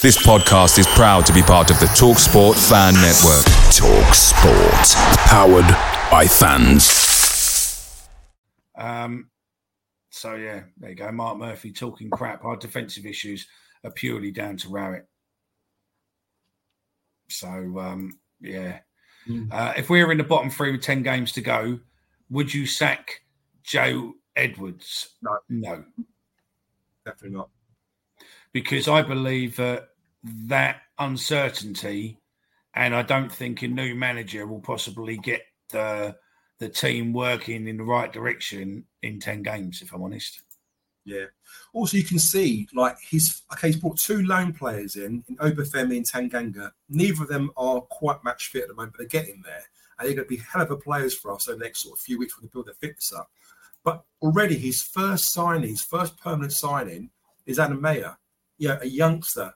This podcast is proud to be part of the TalkSport Fan Network. TalkSport, powered by fans. Um, so yeah, there you go. Mark Murphy talking crap. Our defensive issues are purely down to Rowett. So um, yeah, mm. uh, if we were in the bottom three with ten games to go, would you sack Joe Edwards? No, no, definitely not because I believe that that uncertainty, and I don't think a new manager will possibly get the the team working in the right direction in ten games. If I'm honest. Yeah. Also, you can see like he's okay. He's brought two loan players in in Obafemi and Tanganga. Neither of them are quite match fit at the moment, but they're getting there, and they're going to be hell of a players for us over the next sort of few weeks when they build their fitness up. But already his first signing, his first permanent signing, is Adam Mayor know, a youngster,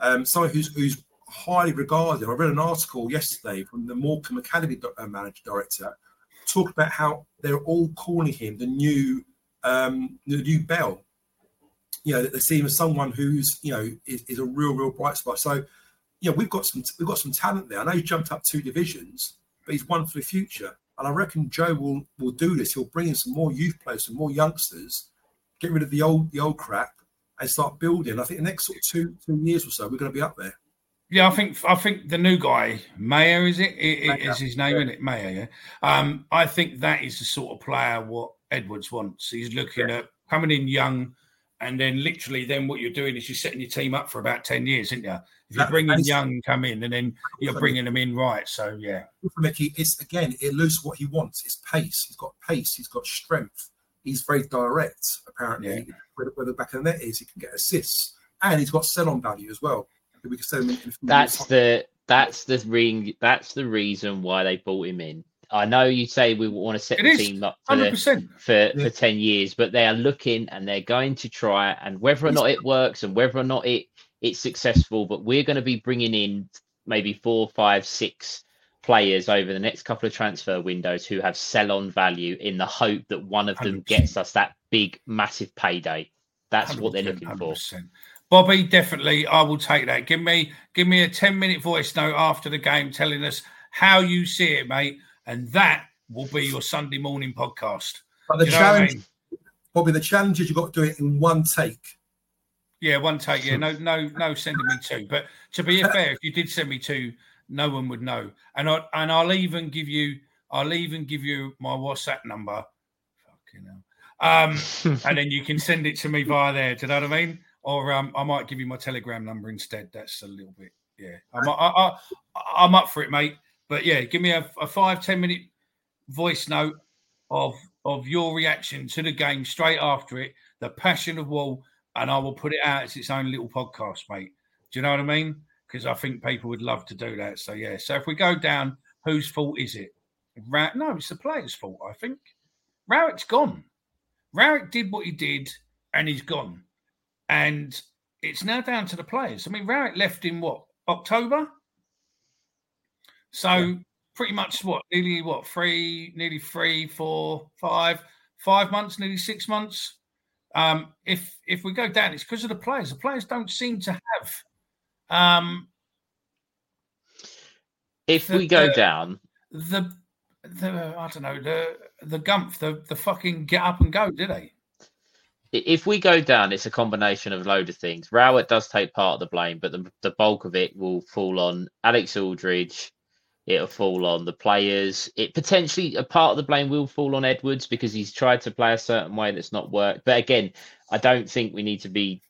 um, someone who's who's highly regarded. I read an article yesterday from the Morecambe Academy uh, manager director, talk about how they're all calling him the new um, the new Bell. You know, they see him as someone who's you know is, is a real real bright spot. So, you know, we've got some we've got some talent there. I know he jumped up two divisions, but he's one for the future. And I reckon Joe will will do this. He'll bring in some more youth players, some more youngsters, get rid of the old the old crap, and start building. I think the next sort of two two years or so, we're going to be up there. Yeah, I think I think the new guy Mayor is it, it Mayor, is his name, yeah. isn't it? Mayor. Yeah. Um, I think that is the sort of player what Edwards wants. He's looking yeah. at coming in young, and then literally, then what you're doing is you're setting your team up for about ten years, isn't you? If you bring in young, come in, and then you're bringing them in right. So yeah, Mickey, it's again, it loses what he wants. It's pace. He's got pace. He's got strength. He's very direct. Apparently, yeah where, where the back of the net is, he can get assists, and he's got sell-on value as well. We can sell him in, in that's the that's the ring. That's the reason why they bought him in. I know you say we want to set it the is, team up for, the, for, yeah. for 10 years, but they are looking and they're going to try and whether or not it works and whether or not it it's successful, but we're going to be bringing in maybe four, five, six players over the next couple of transfer windows who have sell on value in the hope that one of them 100%. gets us that big, massive payday. That's what they're looking 100%. for. Bobby, definitely, I will take that. Give me, give me a ten minute voice note after the game, telling us how you see it, mate, and that will be your Sunday morning podcast. But the challenge, I mean? Bobby, the challenge is you've got to do it in one take. Yeah, one take. Yeah, no, no, no, sending me two. But to be fair, if you did send me two, no one would know. And I and I'll even give you, I'll even give you my WhatsApp number. Fucking hell. Um, and then you can send it to me via there. Do you know what I mean? Or um, I might give you my Telegram number instead. That's a little bit, yeah. I'm, I, I, am up for it, mate. But yeah, give me a, a five ten minute voice note of of your reaction to the game straight after it, the passion of Wall, and I will put it out as its own little podcast, mate. Do you know what I mean? Because I think people would love to do that. So yeah. So if we go down, whose fault is it? Ra- no, it's the player's fault. I think Rowett's gone. Rowett did what he did and he's gone. And it's now down to the players. I mean, Rowett left in what, October? So yeah. pretty much what, nearly what, three, nearly three, four, five, five months, nearly six months. Um, if if we go down, it's because of the players. The players don't seem to have um if the, we go the, down the the I don't know the the gumph the the fucking get up and go, did they? If we go down, it's a combination of a load of things. Rowett does take part of the blame, but the, the bulk of it will fall on Alex Aldridge. It'll fall on the players. It potentially a part of the blame will fall on Edwards because he's tried to play a certain way that's not worked. But again, I don't think we need to be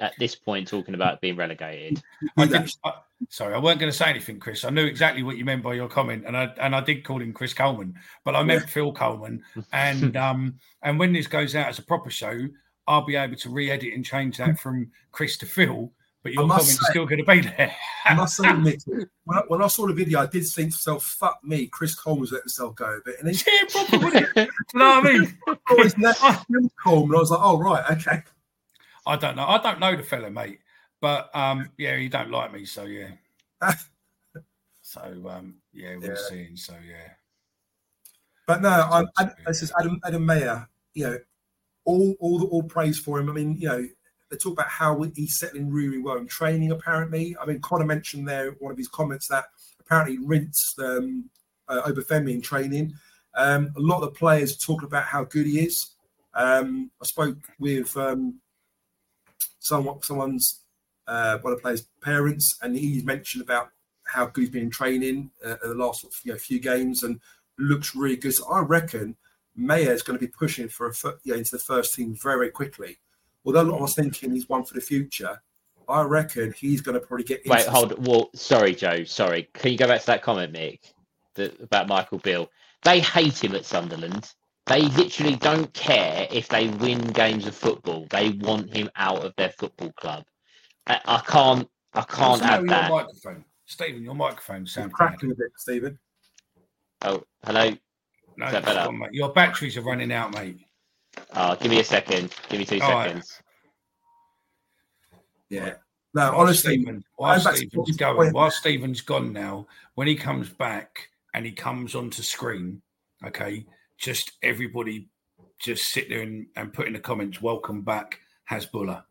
at this point talking about being relegated. I did, I, sorry, I weren't going to say anything, Chris. I knew exactly what you meant by your comment, and I and I did call him Chris Coleman, but I meant Phil Coleman. And um and when this goes out as a proper show, I'll be able to re-edit and change that from Chris to Phil. But your comment's say, still going to be there. I must say, Nick, when I, when I saw the video, I did think to myself, "Fuck me, Chris Coleman's let himself go a bit." And then, yeah, proper, wouldn't it? you know what I mean? Coleman. I was like, "Oh right, okay." I don't know. I don't know the fella, mate. But um, yeah, he don't like me, so yeah. so um, yeah, we'll yeah. see. So yeah. But no, I, I, this is Adam Adam Mayor. You know, all all all praise for him. I mean, you know, they talk about how he's settling really well in training. Apparently, I mean, Connor mentioned there one of his comments that apparently rinsed um, uh, Obafemi in training. Um, a lot of the players talk about how good he is. Um, I spoke with um, someone, someone's uh, one of the players' parents, and he mentioned about how good he's been in training uh, the last you know, few games and looks really good. So I reckon Mayor is going to be pushing for a you know, into the first team very, very quickly. Although a lot of us thinking he's one for the future, I reckon he's going to probably get. Wait, hold. Well, sorry, Joe. Sorry. Can you go back to that comment, Mick, that, about Michael Beale? They hate him at Sunderland. They literally don't care if they win games of football. They want him out of their football club. I, I can't. I can't add that. Microphone. Stephen, your microphone sounds cracking a bit, Stephen. Oh, hello. No, on, your batteries are running out, mate. Oh, give me a second. Give me two All seconds. Right. Yeah. No, while honestly, Stephen, while Stephen's going, while Stephen's gone now, when he comes back and he comes onto screen, okay, just everybody just sit there and, and put in the comments, welcome back, Hasbulla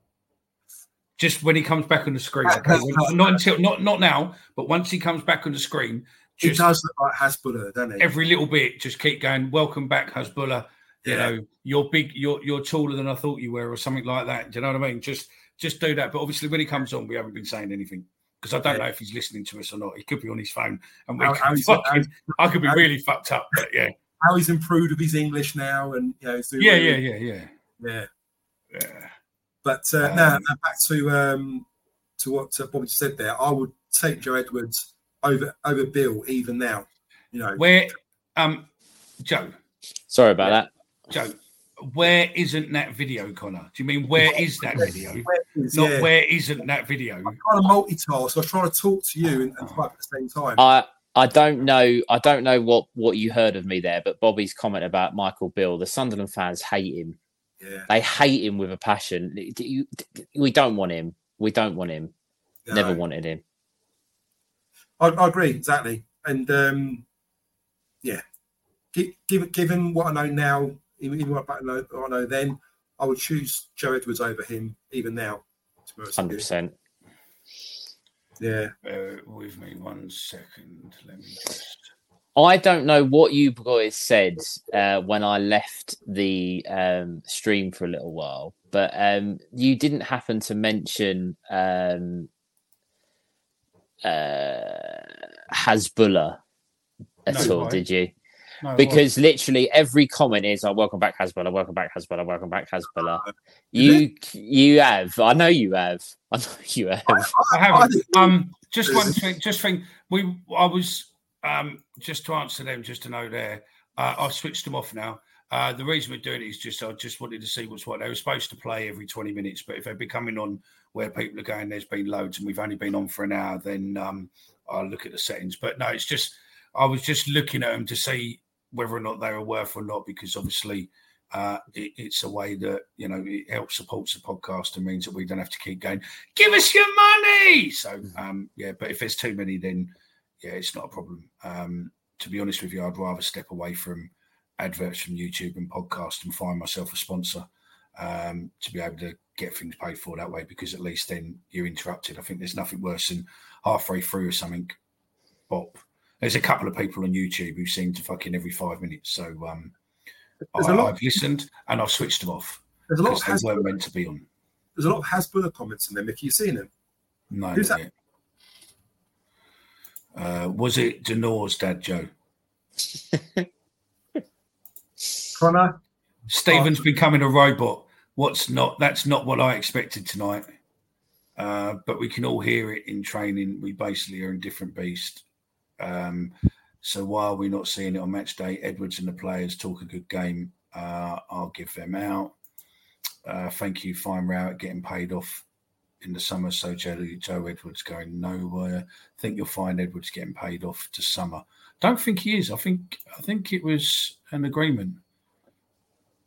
just when he comes back on the screen. Okay? not until not not now, but once he comes back on the screen, he does look like Hasbulla, doesn't he? Every little bit, just keep going. Welcome back, Hasbulla. You yeah. know, you're big, you're you're taller than I thought you were, or something like that. Do you know what I mean? Just just do that. But obviously, when he comes on, we haven't been saying anything because I don't yeah. know if he's listening to us or not. He could be on his phone, and we how, could fucking, I could be really fucked up. But yeah, how he's improved with his English now, and you know, yeah, yeah, yeah, yeah, yeah, yeah. But uh, um, now, now, back to um, to what uh, Bobby said there. I would take Joe Edwards over over Beale even now. You know where um Joe. Sorry about that, Joe. Where isn't that video, Connor? Do you mean where is that video? Is, Not yeah. where isn't that video? I'm trying to multitask. So I'm trying to talk to you and, and type at the same time. I I don't know. I don't know what what you heard of me there, but Bobby's comment about Michael Beale, The Sunderland fans hate him yeah. They hate him with a passion. We don't want him. We don't want him. No. Never wanted him. I, I, agree exactly, and um, yeah, given given what I know now, even what I know, what I know then, I would choose Joe Edwards over him even now. Hundred percent. Yeah. Bear with me one second. Let me just. I don't know what you guys said uh, when I left the um, stream for a little while, but um, you didn't happen to mention um, uh, Hasbulla at no, all, why? did you? No, because literally every comment is, "I oh, welcome back, Hasbulla. Welcome back, Hasbulla. Welcome back, Hasbulla." You, you have. I know you have. I know you have. I haven't. Um, just one thing. Just thing. We. I was um, just to answer them, just to know there, uh, I've switched them off now. Uh, the reason we're doing it is just I just wanted to see what's what. They were supposed to play every 20 minutes, but if they're becoming on where people are going, there's been loads and we've only been on for an hour, then um, I'll look at the settings. But no, it's just I was just looking at them to see whether or not they were worth or not, because obviously uh, it, it's a way that you know it helps supports the podcast and means that we don't have to keep going. Give us your money. So mm-hmm. um, yeah, but if there's too many, then yeah, it's not a problem. Um, to be honest with you, I'd rather step away from adverts from YouTube and podcast and find myself a sponsor um, to be able to get things paid for that way because at least then you're interrupted. I think there's nothing worse than halfway through or something, bop. There's a couple of people on YouTube who seem to fucking every five minutes. So um, I, have listened and I've switched them off. There's a lot of they weren't meant to be on. There's a lot of Hasbulla comments in them. If you've seen them, no, Who's that? Uh, was it Denor's dad, Joe? Connor? Stephen's oh. becoming a robot. What's not? That's not what I expected tonight. Uh, but we can all hear it in training. We basically are a different beast. Um, so while we're not seeing it on match day, Edwards and the players talk a good game. Uh, I'll give them out. Uh, thank you, Fine Route, getting paid off in the summer. So Joe, Joe Edwards going nowhere. I think you'll find Edwards getting paid off to summer. Don't think he is. I think I think it was an agreement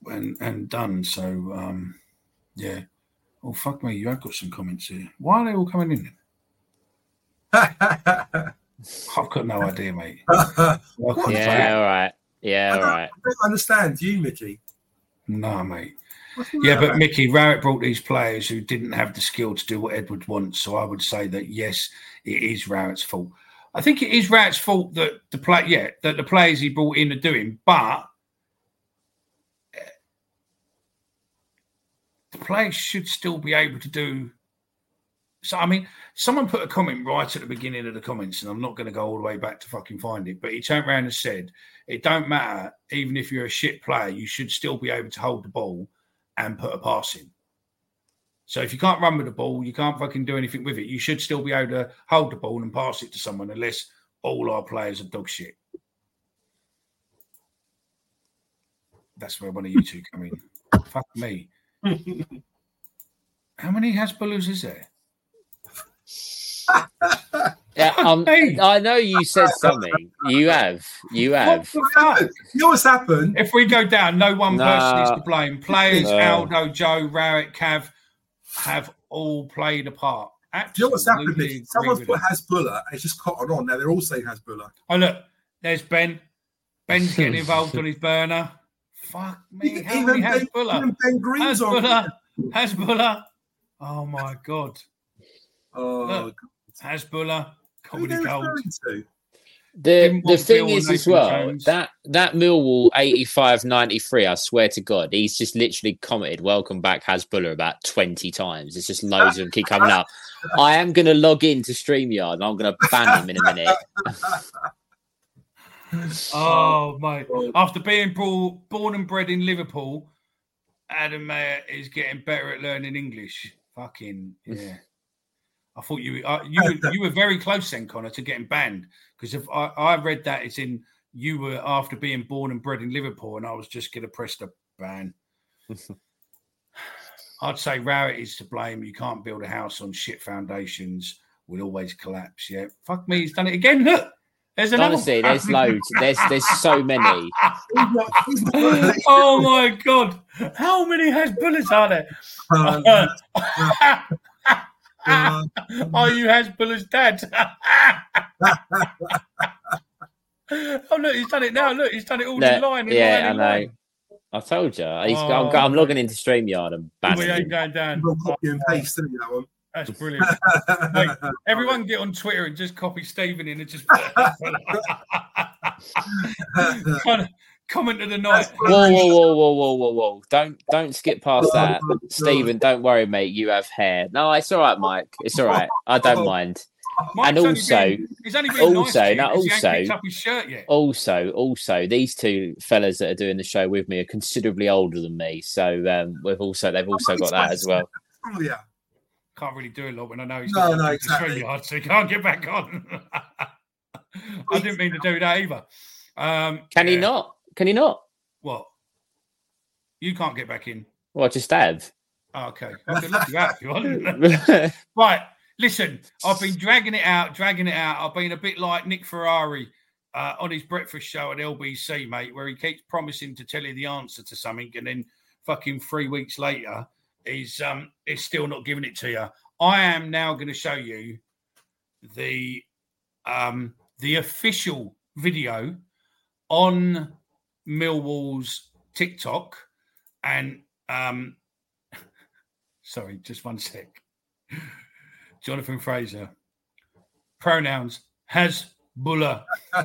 and and done. So um, yeah. Oh fuck me! You have got some comments here. Why are they all coming in? I've got no idea, mate. yeah, all right. Yeah, all right. I don't understand you, Mickey. No, mate. Yeah, but Mickey Rowett brought these players who didn't have the skill to do what Edward wants. So I would say that yes, it is Rowett's fault. I think it is Rowett's fault that the play, yeah, that the players he brought in are doing, but eh, the players should still be able to do. So I mean, someone put a comment right at the beginning of the comments, and I'm not going to go all the way back to fucking find it. But he turned around and said, "It don't matter, even if you're a shit player, you should still be able to hold the ball and put a pass in." So if you can't run with the ball, you can't fucking do anything with it. You should still be able to hold the ball and pass it to someone, unless all our players are dog shit. That's where one of you two come in. Fuck me. How many Hasbullahs is there? Yeah, um, I know you said something. You have. You have. What you know what's happened? If we go down, no one person is to blame. Players, no. Aldo, Joe, Rowett, Cav, have all played a part. Absolutely. Do you know what's happened? Someone's put Hasbulla it's just caught on. Now they're all saying Hasbulla. Oh, look, there's Ben. Ben's getting involved on his burner. Fuck me. How even many Hasbulla? Even Ben Green's Hasbulla. on. Hasbulla. Oh, my God. Oh, look, Hasbulla. Comedy gold. The the thing is as well Jones. that that Millwall 85 93 I swear to god he's just literally commented welcome back Hasbulla about 20 times. It's just loads of them keep coming up. I am going to log into StreamYard and I'm going to ban him in a minute. Oh my. After being born and bred in Liverpool Adam Mayor is getting better at learning English. Fucking yeah I thought you uh, you were, you were very close then, Connor, to getting banned because if I, I read that it's in you were after being born and bred in Liverpool, and I was just going to press the ban. I'd say Rowett is to blame. You can't build a house on shit foundations. Will always collapse. Yeah, fuck me, he's done it again. Look, there's another. Honestly, there's loads. There's there's so many. oh my god, how many has bullets are there? Um, uh, oh, you Hasbullah's dad. oh, look, he's done it now. Look, he's done it all look, in line. yeah, I know. I told you. He's, oh, I'm, I'm, logging into StreamYard and banning We ain't going down. Copy and paste, that one? That's brilliant. Mate, everyone get on Twitter and just copy Stephen in and just comment of the night. Whoa, whoa, whoa, whoa, whoa, whoa, whoa! Don't don't skip past that, Stephen. Don't worry, mate. You have hair. No, it's all right, Mike. It's all right. I don't mind. Mike's and also, been, also, nice no, also, also, also, these two fellas that are doing the show with me are considerably older than me, so um, we've also they've also got that as well. Oh yeah, can't really do a lot when I know he's no, no, exactly. hard, so he can't get back on. I didn't mean to do that either. Um, Can yeah. he not? Can he not? What? You can't get back in. Well, just have. Oh, okay. I can look you out if you want. right. Listen, I've been dragging it out, dragging it out. I've been a bit like Nick Ferrari uh, on his breakfast show at LBC, mate, where he keeps promising to tell you the answer to something, and then fucking three weeks later, he's um he's still not giving it to you. I am now going to show you the um the official video on Millwall's TikTok and um sorry, just one sec. Jonathan Fraser. Pronouns has Buller.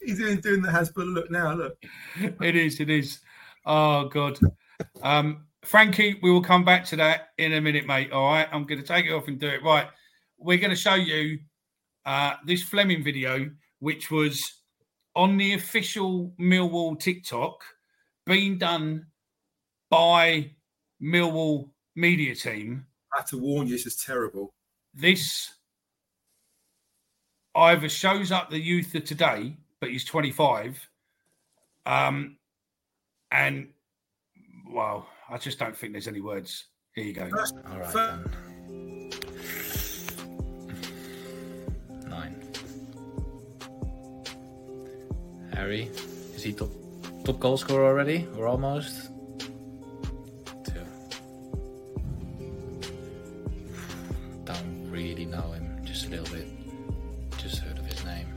He's even doing the Hasbulla look now. Look, it is. It is. Oh God. Um, Frankie, we will come back to that in a minute, mate. All right, I'm going to take it off and do it. Right, we're going to show you uh, this Flemming video, which was on the official Millwall TikTok being done by Millwall media team. I have to warn you, this is terrible. This either shows up the youth of today, but he's 25. Um, and wow, I just don't think there's any words. Here you go. All right. Harry, is he top top goal scorer already or almost? Two. Don't really know him, just a little bit. Just heard of his name.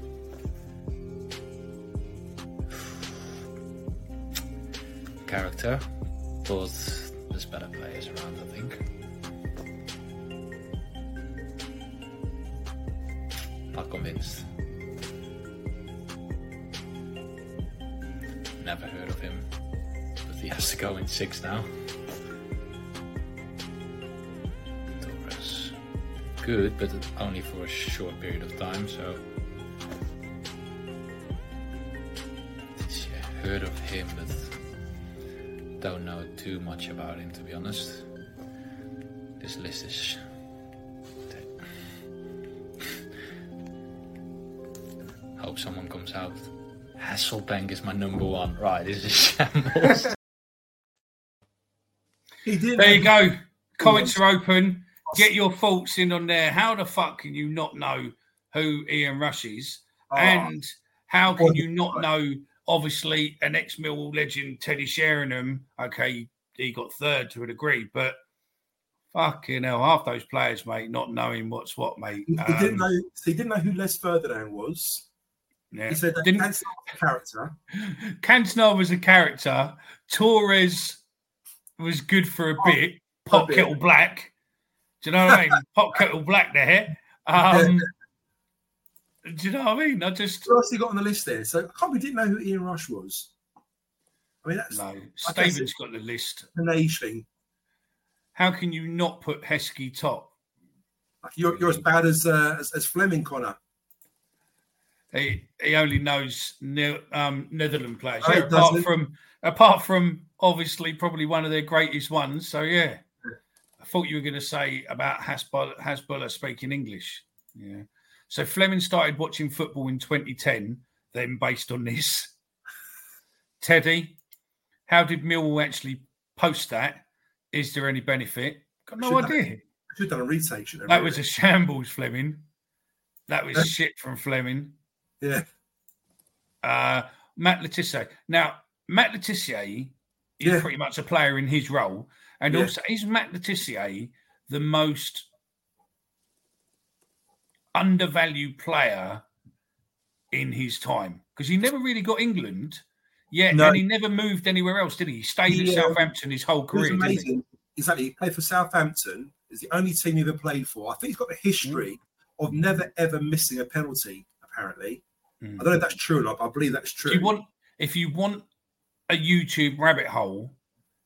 character, but there's better players around, I think. Not convinced. Him, but he has to go in six now. Good, but only for a short period of time, so. Yeah, heard of him, but don't know too much about him to be honest. This list is hope someone comes out Hasselbaink is my number one. Right, this is shambles. there you go. Comments are open. Get your thoughts in on there. How the fuck can you not know who Ian Rush is? Oh. And how can you not know, obviously, an ex Millwall legend, Teddy Sheringham? Okay, he got third to a degree, but fucking hell, half those players, mate, not knowing what's what, mate. He, um, didn't know. He didn't know who Les Ferdinand was. Yeah. He said that Didn't... Cantona was a character. Cantona was a character. Torres was good for a oh, bit. Pop a kettle bit. black. Do you know what I mean? Pop kettle black there. Um, do you know what I mean? I just. What else he got on the list there? So I can't. We didn't know who Ian Rush was. I mean, that's no. Stephen's got the list. An age thing. How can you not put Heskey top? You're, you're as bad as, uh, as as Flemming Connor. He he only knows ne- um, Netherland players. Oh, yeah, apart from apart from obviously probably one of their greatest ones. So yeah, I thought you were going to say about Hasbulla, Hasbulla speaking English. Yeah. So Flemming started watching football in 2010. Then based on this, Teddy, how did Millwall actually post that? Is there any benefit? Got no idea. Done, should have done a retake. That was a shambles, Flemming. That was shit from Flemming. Yeah. Uh, Matt Le Tissier. Now, Matt Le Tissier is yeah. pretty much a player in his role. And yeah. also, is Matt Le Tissier the most undervalued player in his time? Because he never really got England yet, no. and he never moved anywhere else, did he? He stayed yeah. at Southampton his whole career. amazing. Exactly. He played for Southampton. It's the only team he ever played for. I think he's got a history mm. of never ever missing a penalty, apparently. Mm. I don't know if that's true or not, but I believe that's true. If you want, if you want a YouTube rabbit hole,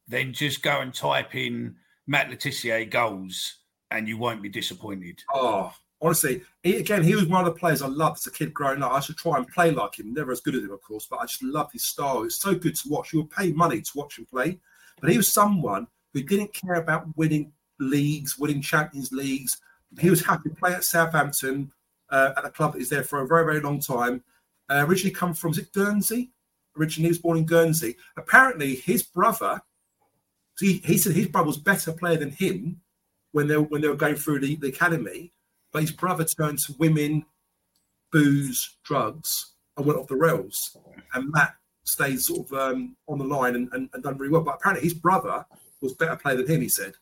then just go and type in Matt Le Tissier goals, and you won't be disappointed. Oh, honestly, he, again, he was one of the players I loved as a kid growing up. I should try and play like him. Never as good as him, of course, but I just loved his style. It's so good to watch. You would pay money to watch him play, but he was someone who didn't care about winning leagues, winning Champions Leagues. He was happy to play at Southampton, uh, at a club that is there for a very, very long time. Uh, originally come from, is it Guernsey? Originally, he was born in Guernsey. Apparently, his brother, he, he said his brother was better player than him when they, when they were going through the, the academy, but his brother turned to women, booze, drugs, and went off the rails. And Matt stayed sort of um, on the line and, and, and, done really well. But apparently, his brother was better player than him, he said.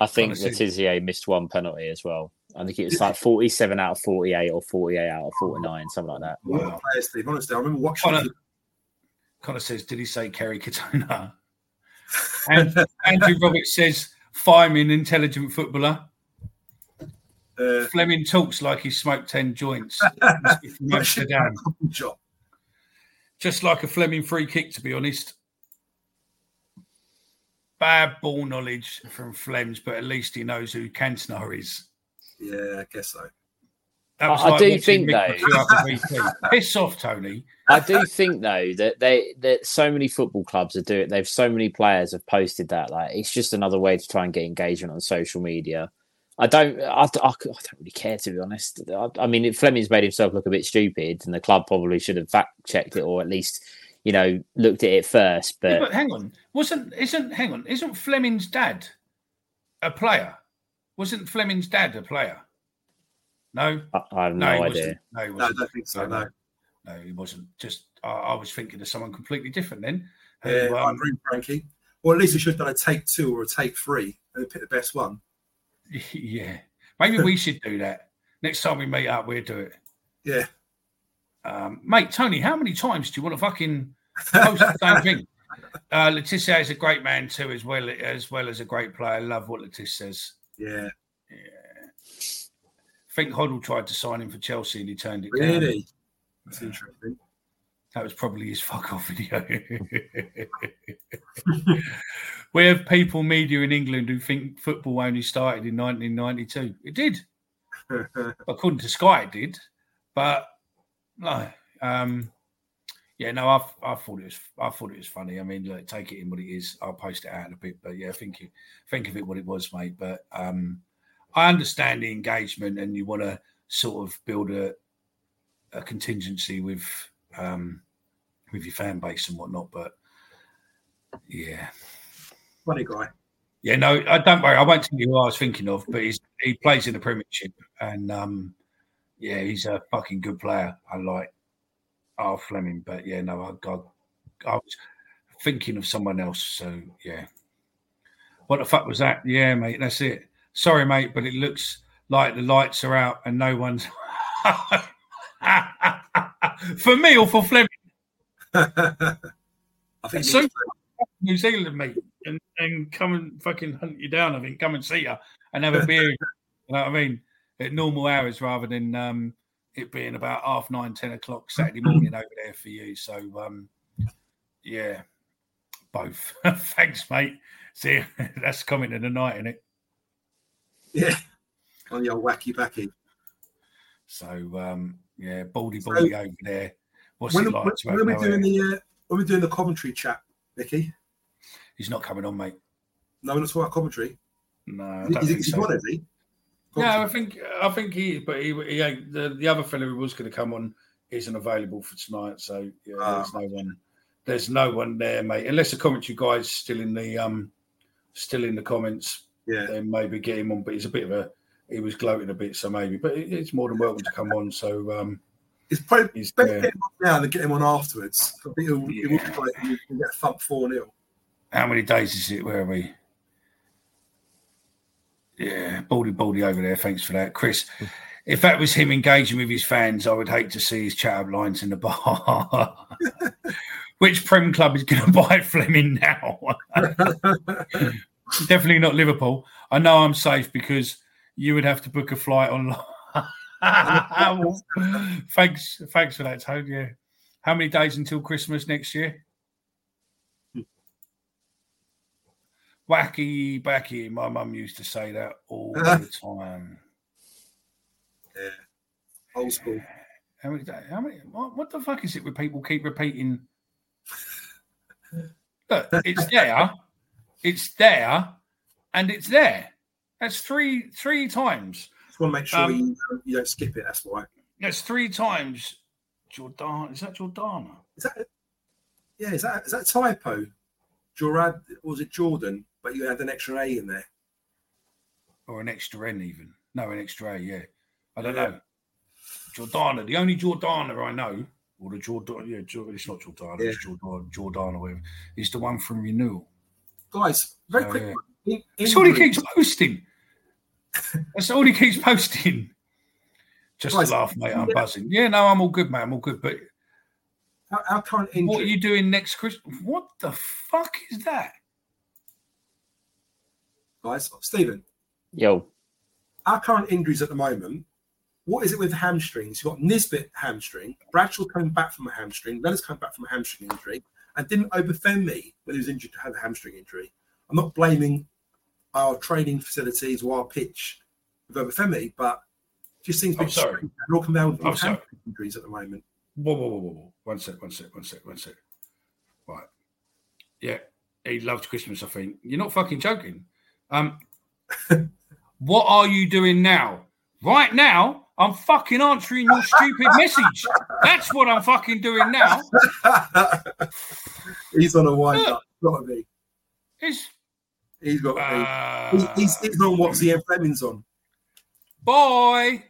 I think Le Tissier missed one penalty as well. I think it was like 47 out of 48 or 48 out of 49, something like that. Wow. Players, Steve. Honestly, I remember watching. Connor, Connor says, Did he say Kerry Katona? and Andrew Roberts says, Fireman, intelligent footballer. Uh, Flemming talks like he smoked 10 joints. Just like a Flemming free kick, to be honest. Bad ball knowledge from Flems, but at least he knows who Cantona is. Yeah, I guess so. I, I do think though. Piss off, Tony. I do think though that they that so many football clubs are doing. They've so many players have posted that. Like it's just another way to try and get engagement on social media. I don't. I, I, I don't really care to be honest. I, I mean, Flemming's made himself look a bit stupid, and the club probably should have fact checked it or at least you know looked at it first. But, yeah, but hang on, wasn't isn't hang on? Isn't Flemming's dad a player? Wasn't Flemming's dad a player? No, I, I have no, no idea. No, he wasn't. No, I don't think so. No, no, he wasn't. Just I, I was thinking of someone completely different then. Yeah, um, I agree, Frankie. Well, at least he should have done a take two or a take three and pick the best one. Yeah, maybe we should do that next time we meet up. We'll do it. Yeah, um, mate, Tony, how many times do you want to fucking post the same thing? Uh, Le Tissier is a great man too, as well as well as a great player. Love what Le Tissier says. Yeah. Yeah. I think Hoddle tried to sign him for Chelsea and he turned it really? down. Really? That's interesting. That was probably his fuck off video. we have people media in England who think football only started in 1992. It did. According to Sky, it did. But no. Um, yeah, no, I, I thought it was I thought it was funny. I mean, look, take it in what it is. I'll post it out in a bit, but yeah, think it, think of it what it was, mate. But um, I understand the engagement, and you want to sort of build a a contingency with um, with your fan base and whatnot. But yeah, funny guy. Yeah, no, I don't worry. I won't tell you who I was thinking of, but he's he plays in the Premiership, and um, yeah, he's a fucking good player. I like R. Flemming, but yeah, no, I, I, I was thinking of someone else. So yeah, what the fuck was that? Yeah, mate, that's it. Sorry, mate, but it looks like the lights are out and no one's for me or for Flemming. I think so. New Zealand, mate, and, and come and fucking hunt you down. I think come and see you and have a beer. you know what I mean? At normal hours rather than um, it being about half nine, ten o'clock Saturday morning over there for you. So um, yeah, both. Thanks, mate. See, that's coming in the night, isn't it? Yeah, on old wacky backy. So um, yeah, baldy baldy so, over there. What's when, it like? When, when are we doing the uh, when are we doing the commentary chat, Nicky? He's not coming on, mate. No, we're not talking about commentary. No, I don't is, think so. is he? Yeah, I think I think he, but he, he the, the other fellow who was going to come on isn't available for tonight. So yeah, uh, there's no one, there's no one there, mate. Unless the commentary guy's still in the um, still in the comments. Yeah, then maybe get him on. But he's a bit of a, he was gloating a bit, so maybe. But it's more than welcome to come on. So um, it's probably he's, better get him on now than get him on afterwards. I think he'll, yeah. he will like he get a thumped four 0 How many days is it? Where are we? Yeah, baldy baldy over there. Thanks for that, Chris. If that was him engaging with his fans, I would hate to see his chat up lines in the bar. Which Prem club is going to buy Flemming now? Definitely not Liverpool. I know I'm safe because you would have to book a flight online. thanks, thanks for that, Toad. Yeah. How many days until Christmas next year? Wacky backy. My mum used to say that all the time. Yeah. Old school. How many, how many what, what the fuck is it with people keep repeating? Look, it's there, it's there, and it's there. That's three three times. Just want to make sure um, you, you don't skip it. That's why. That's three times. Jordan, is that Jordana? Is that? Yeah, is that is that typo? Jorad, was it Jordan? But you had an extra A in there. Or an extra N, even. No, an extra A, yeah. I don't yeah. know. Jordana, the only Jordana I know, or the Jordan, yeah, it's not Jordana, yeah. it's Jordan, Jordana, whatever, is the one from Renewal. Guys, very oh, quick. Yeah. That's all he keeps posting. That's all he keeps posting. Just Guys, to laugh, mate. I'm yeah. buzzing. Yeah, no, I'm all good, man. I'm all good. But our, our current injury. What are you doing next Christmas? What the fuck is that? Guys. Stephen. Yo. Our current injuries at the moment, what is it with the hamstrings? You've got Nisbet hamstring, Bradshaw coming back from a hamstring, Leonard's coming back from a hamstring injury, and didn't Obafemi, when he was injured, to have a hamstring injury. I'm not blaming our training facilities or our pitch with Obafemi, but just seems to be sorry. They're all coming down with hamstring injuries at the moment. Whoa, whoa, whoa, whoa, whoa. One sec, one sec, one sec, one sec. Right. Yeah, he loved Christmas, I think. You're not fucking joking. Um, what are you doing now? Right now, I'm fucking answering your stupid message. That's what I'm fucking doing now. he's on a wind up. Gotta be. He's, he's got uh, he's, he's, he's on what CM Flemming's on. Boy.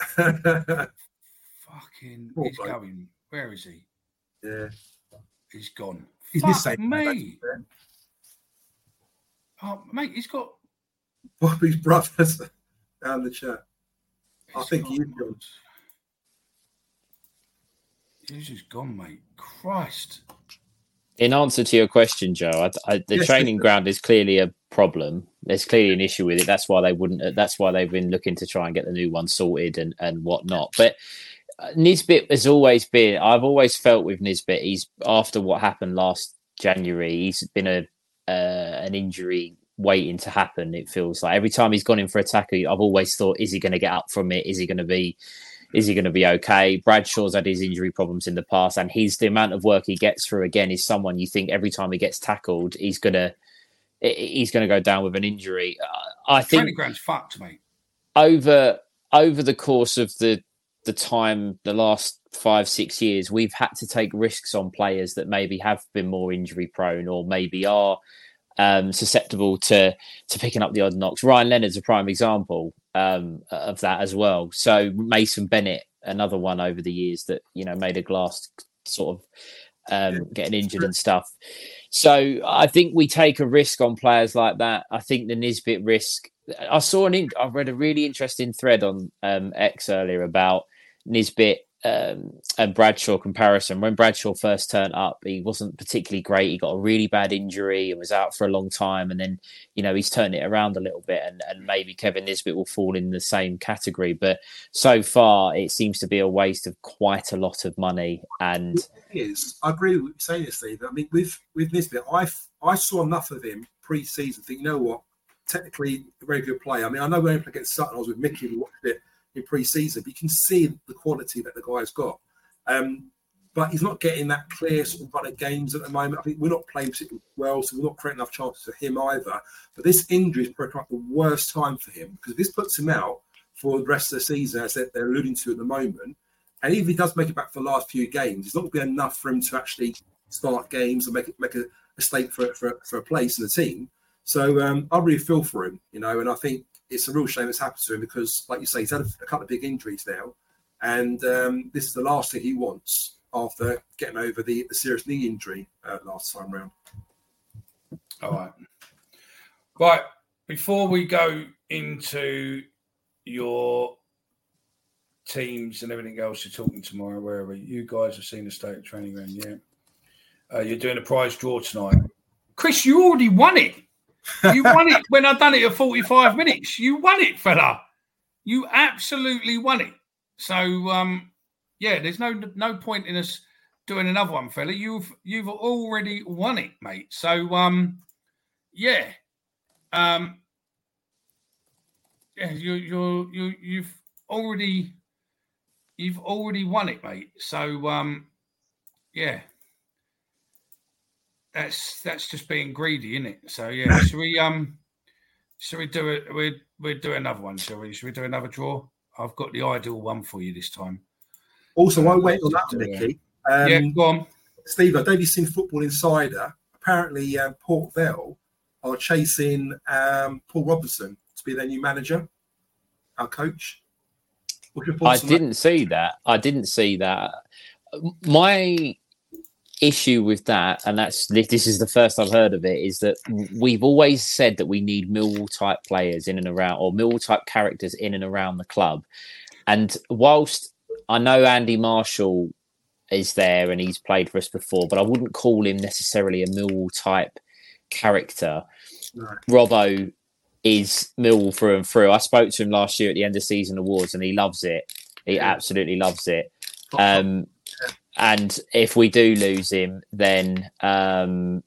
fucking. Poor he's bloke. going. Where is he? Yeah. He's gone. He's Fuck me. Oh, mate, he's got Bobby's brothers down the chat. I think he's gone. He's just gone, mate. Christ. In answer to your question, Joe, I, I, the yes, training ground is clearly a problem. There's clearly an issue with it. That's why they wouldn't. That's why they've been looking to try and get the new one sorted and and whatnot. But uh, Nisbet has always been. I've always felt with Nisbet. He's after what happened last January. He's been a uh, an injury waiting to happen. It feels like every time he's gone in for a tackle, I've always thought, is he going to get up from it? Is he going to be is he going to be okay? Bradshaw's had his injury problems in the past, and he's the amount of work he gets through again is someone you think every time he gets tackled, he's gonna he's gonna go down with an injury. Uh, I think ground's fucked, mate. Over over the course of the the time, the last five six years, we've had to take risks on players that maybe have been more injury prone or maybe are um, susceptible to to picking up the odd knocks. Ryan Leonard's a prime example um, of that as well. So Mason Bennett, another one over the years that you know made a glass sort of um, getting injured and stuff. So I think we take a risk on players like that. I think the Nisbet risk. I saw an. I read a really interesting thread on um, X earlier about Nisbet um, and Bradshaw comparison. When Bradshaw first turned up, he wasn't particularly great. He got a really bad injury and was out for a long time. And then, you know, he's turned it around a little bit. And, and maybe Kevin Nisbet will fall in the same category. But so far, it seems to be a waste of quite a lot of money. And is. I agree with you saying this, Steve. I mean, with with Nisbet, I I saw enough of him pre-season. Think, you know what? Technically, a very good player. I mean, I know when I played against Sutton, I was with Mickey. We watched it in pre-season, but you can see the quality that the guy's got. Um, but he's not getting that clear sort of run of games at the moment. I think we're not playing particularly well, so we're not creating enough chances for him either. But this injury is probably the worst time for him because this puts him out for the rest of the season, as they're alluding to at the moment. And even if he does make it back for the last few games, it's not going to be enough for him to actually start games and make it make a, a stake for, for, for a place in the team. So um, I really feel for him, you know, and I think it's a real shame it's happened to him because, like you say, he's had a, a couple of big injuries now, and um, this is the last thing he wants after getting over the, the serious knee injury uh, last time round. All right, right. Before we go into your teams and everything else you're talking tomorrow, wherever you guys have seen the state of training ground, yeah. Uh, you're doing a prize draw tonight. Chris, you already won it. You won it when I done it at 45 minutes. You won it, fella. You absolutely won it. So um, yeah, there's no no point in us doing another one, fella. You've you've already won it, mate. So um, yeah. Um, yeah, you you you you've already you've already won it, mate. So um, yeah that's that's just being greedy, isn't it? So yeah, should we um should we do it? We we do another one, shall we? Should we do another draw? I've got the ideal one for you this time. Also, I wait on that, Nicky. Um, yeah, go on, Steve. I don't know if you've seen Football Insider. Apparently, uh, Port Vale are chasing um, Paul Robinson to be their new manager, our coach. I didn't that? see that. I didn't see that. My issue with that, and that's this is the first I've heard of it, is that we've always said that we need Millwall type players in and around, or Millwall type characters in and around the club. And whilst I know Andy Marshall is there and he's played for us before, but I wouldn't call him necessarily a Millwall type character. Right. Robbo is Millwall through and through. I spoke to him last year at the end of season awards, and he loves it. He absolutely loves it. Um, and if we do lose him, then um,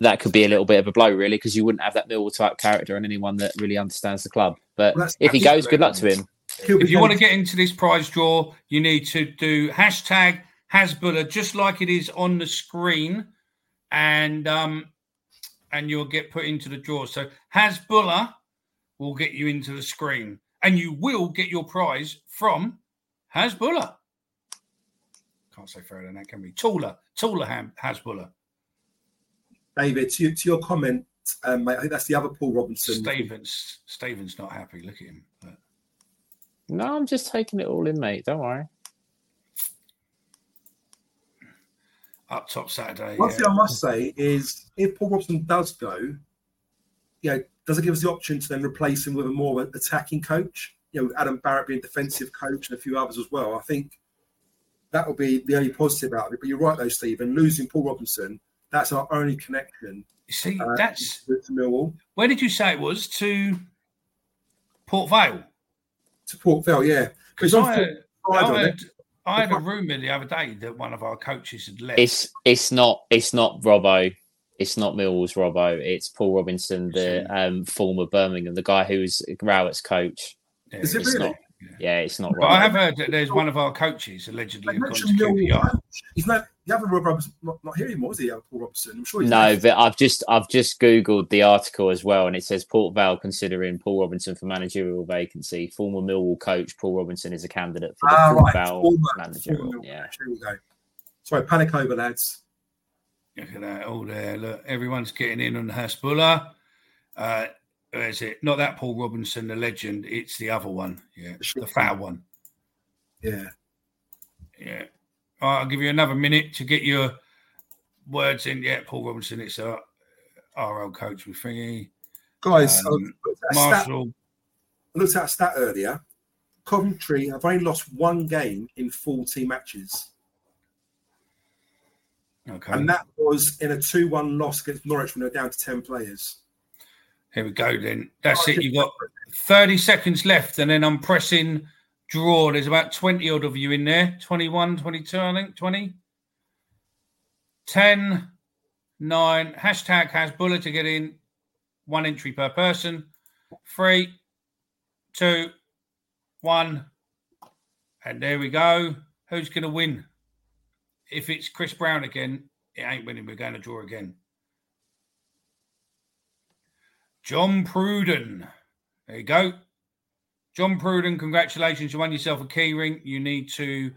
that could be a little bit of a blow, really, because you wouldn't have that Millwall type character and anyone that really understands the club. But well, if he goes, good luck to him. If you want to get into this prize draw, you need to do hashtag Hasbulla just like it is on the screen, and um, and you'll get put into the draw. So Hasbulla will get you into the screen, and you will get your prize from Hasbulla. Can't say further than that, can we? Taller, taller Ham, Hasbulla. David, to, to your comment, um, mate, I think that's the other Paul Robinson. Stevens, Stevens not happy. Look at him. But... No, I'm just taking it all in, mate. Don't worry. Up top Saturday. One yeah. thing I must say is if Paul Robinson does go, you know, does it give us the option to then replace him with a more attacking coach? You know, Adam Barrett being defensive coach and a few others as well. I think that will be the only positive out of it. But you're right, though, Stephen. Losing Paul Robinson That's our only connection. You See, uh, that's to Millwall. Where did you say it was to Port Vale? To Port Vale, yeah. Because I, heard, I, heard, I had a rumor the other day that one of our coaches had left. It's it's not it's not Robbo. It's not Millwall's Robbo. It's Paul Robinson, the um, former Birmingham, the guy who was Rowett's coach. Yeah, Is it really? Not, yeah, it's not right. I have heard that there's one of our coaches allegedly gone to QPR. He's not the other Rob Robinson not, not here anymore, is he? Paul Robinson. I'm sure. no, but I've just I've just googled the article as well, and it says Port Vale considering Paul Robinson for managerial vacancy. Former Millwall coach Paul Robinson is a candidate for the ah, Port right. Vale former, managerial. Former yeah. Here we go. Sorry, panic over, lads. Look at that. All there. Look, everyone's getting in on the Hasbulla. Uh, where is it? Not that Paul Robinson, the legend. It's the other one. Yeah, the fat one. Yeah. Yeah. Right, I'll give you another minute to get your words in. Yeah, Paul Robinson. It's a RL coach with thingy. Guys, um, Marshall. I looked at a stat earlier. Coventry have only lost one game in 40 matches. Okay. And that was in a 2 1 loss against Norwich when they're down to 10 players. Here we go then. That's oh, it. You've got 30 seconds left, and then I'm pressing draw. There's about 20 odd of you in there. 21, 22, I think. 20. 10, 9. Hashtag Hasbulla to get in. One entry per person. Three, two, one. And there we go. Who's going to win? If it's Chris Brown again, it ain't winning. We're going to draw again. John Pruden. There you go. John Pruden, congratulations. You won yourself a keyring. You need to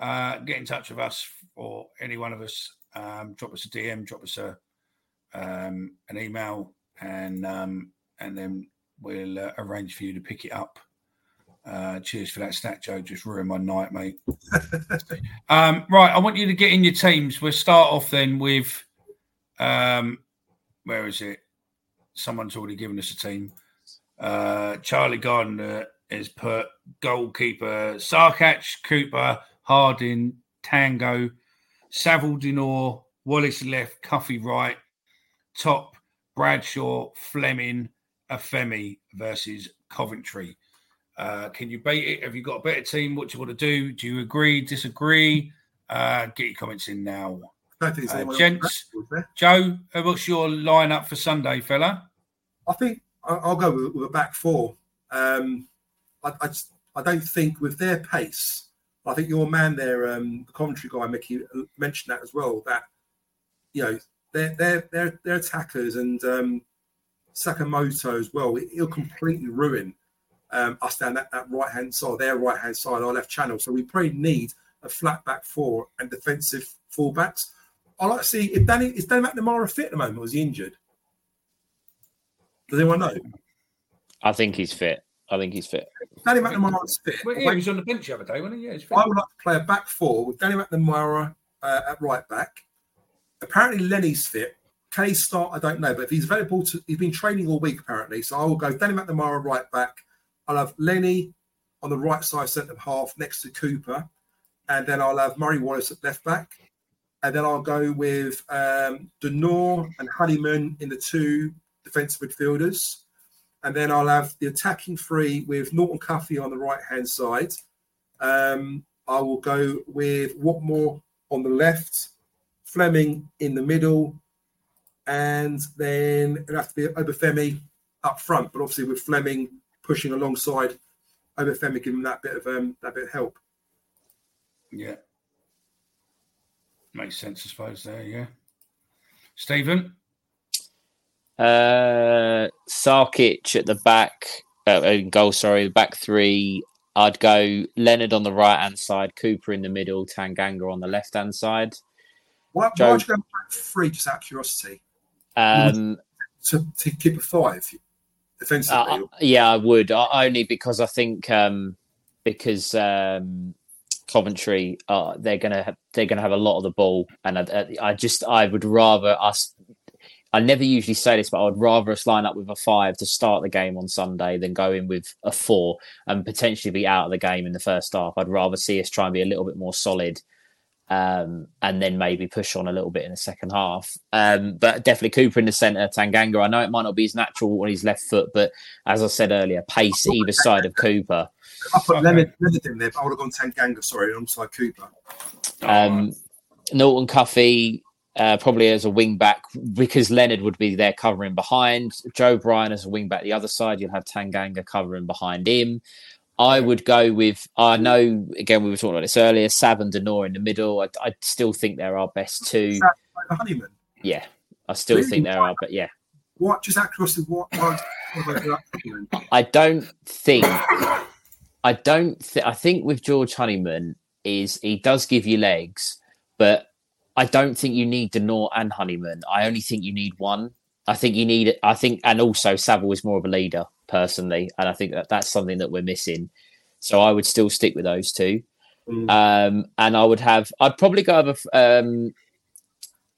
uh, get in touch with us or any one of us. Um, drop us a DM, drop us a um, an email, and um, and then we'll uh, arrange for you to pick it up. Uh, cheers for that stat, Joe. Just ruined my night, mate. um, right, I want you to get in your teams. We'll start off then with um, where is it? Someone's already given us a team. Uh, Charlie Gardner is put goalkeeper Sarkic, Cooper, Harding, Tango, Saville De Norre, Wallace left, Cuffy right, top Bradshaw, Flemming, Afemi versus Coventry. Uh, can you bait it? Have you got a better team? What do you want to do? Do you agree, disagree? Uh, get your comments in now. Uh, gents, Joe, uh, what's your lineup for Sunday, fella? I think I'll go with, with a back four. Um, I, I, just, I, don't think with their pace, I think your man there, um, the commentary guy, Mickey, uh, mentioned that as well. That you know they're they're they're, they're attackers and um, Sakamoto as well. He'll completely ruin um, us down that, that right hand side, their right hand side, our left channel. So we probably need a flat back four and defensive fullbacks. I like to see if Danny is Danny McNamara fit at the moment. Was he injured? Does anyone know? I think he's fit. I think he's fit. Danny McNamara's fit. Well, yeah, he was on the bench the other day, wasn't he? Yeah, I would like to play a back four with Danny McNamara uh, at right back. Apparently, Lenny's fit. Can he start? I don't know. But if he's available to, he's been training all week apparently. So I will go Danny McNamara right back. I'll have Lenny on the right side centre half next to Cooper, and then I'll have Murray Wallace at left back and then I'll go with um, De Norre and Honeyman in the two defensive midfielders. And then I'll have the attacking three with Norton Cuffy on the right hand side. Um, I will go with Watmore on the left, Flemming in the middle, and then it'll have to be Obafemi up front. But obviously, with Flemming pushing alongside Obafemi, giving that bit of um, that bit of help. Yeah, Makes sense, I suppose. There, yeah. Stephen. Uh, Sarkic at the back, uh, goal. Sorry, the back three. I'd go Leonard on the right hand side, Cooper in the middle, Tanganga on the left hand side. Why, Joe, why would you go back three? Just out of curiosity. Um, to, to keep a five defensively. Uh, yeah, I would. only because I think um, because um, Coventry, uh, they're gonna have, they're gonna have a lot of the ball, and I, I just I would rather us. I never usually say this, but I would rather us line up with a five to start the game on Sunday than go in with a four and potentially be out of the game in the first half. I'd rather see us try and be a little bit more solid um, and then maybe push on a little bit in the second half. Um, but definitely Cooper in the centre, Tanganga. I know it might not be his natural on his left foot, but as I said earlier, pace either side of Cooper. I put okay. Leonard, Leonard in there, but I would have gone Tanganga, sorry, alongside Cooper. Um, Norton Cuffy, uh, probably as a wing back because Leonard would be there covering behind. Joe Bryan as a wing back the other side. You'll have Tanganga covering behind him. I would go with. I know again we were talking about this earlier. Sav and De Norre in the middle. I, I still think they're our best two. Honeyman. Yeah, I still really? think there are, but yeah. What just across the what? I don't think. I don't. Th- I think with George Honeyman is he does give you legs, but I don't think you need De Norre and Honeyman. I only think you need one. I think you need. I think, and also Saville is more of a leader personally, and I think that that's something that we're missing. So I would still stick with those two, mm. um, and I would have. I'd probably go over um,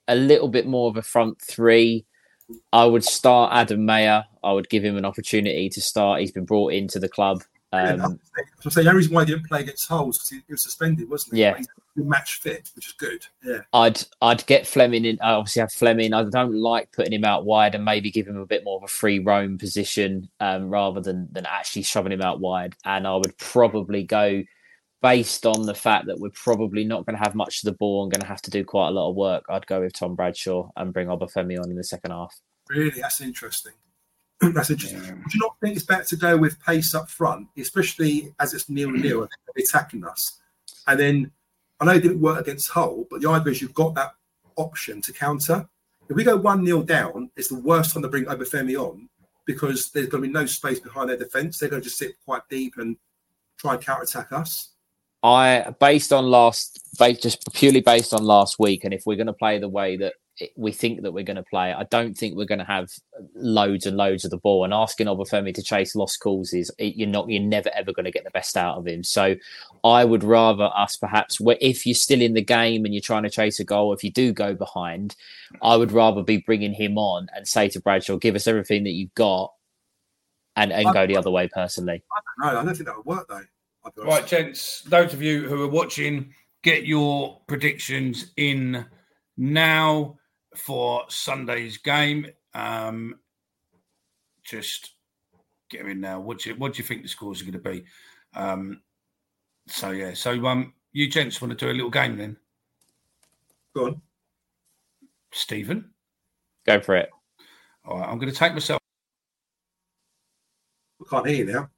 a little bit more of a front three. I would start Adam Mayor. I would give him an opportunity to start. He's been brought into the club. Um, so say the reason why he didn't play against Hull was he, he, was suspended, wasn't he? Yeah, match fit, which is good. Yeah, I'd I'd get Flemming in. I obviously have Flemming. I don't like putting him out wide and maybe give him a bit more of a free roam position um, rather than than actually shoving him out wide. And I would probably go based on the fact that we're probably not going to have much of the ball and going to have to do quite a lot of work. I'd go with Tom Bradshaw and bring Obafemi on in the second half. Really, that's interesting. That's interesting. Yeah. Would you not think it's better to go with pace up front, especially as it's nil mm. nil attacking us? And then I know it didn't work against Hull, but the idea is you've got that option to counter. If we go 1 0 down, it's the worst time to bring Obafemi on because there's going to be no space behind their defence. They're going to just sit quite deep and try and counter attack us. I, based on last, based, just purely based on last week, and if we're going to play the way that we think that we're going to play. I don't think we're going to have loads and loads of the ball. And asking Obafemi to chase lost causes, you're not, you're never ever going to get the best out of him. So, I would rather us perhaps, if you're still in the game and you're trying to chase a goal, if you do go behind, I would rather be bringing him on and say to Bradshaw, "Give us everything that you've got," and and go the other way. Personally, I don't know. I don't think that would work though. Right, gents. Those of you who are watching, get your predictions in now for Sunday's game. Um, just get in now. What do you what do you think the scores are going to be? Um, so yeah, so um, you gents want to do a little game then? Go on, Stephen. Go for it. All right, I'm going to take myself. I can't hear you now.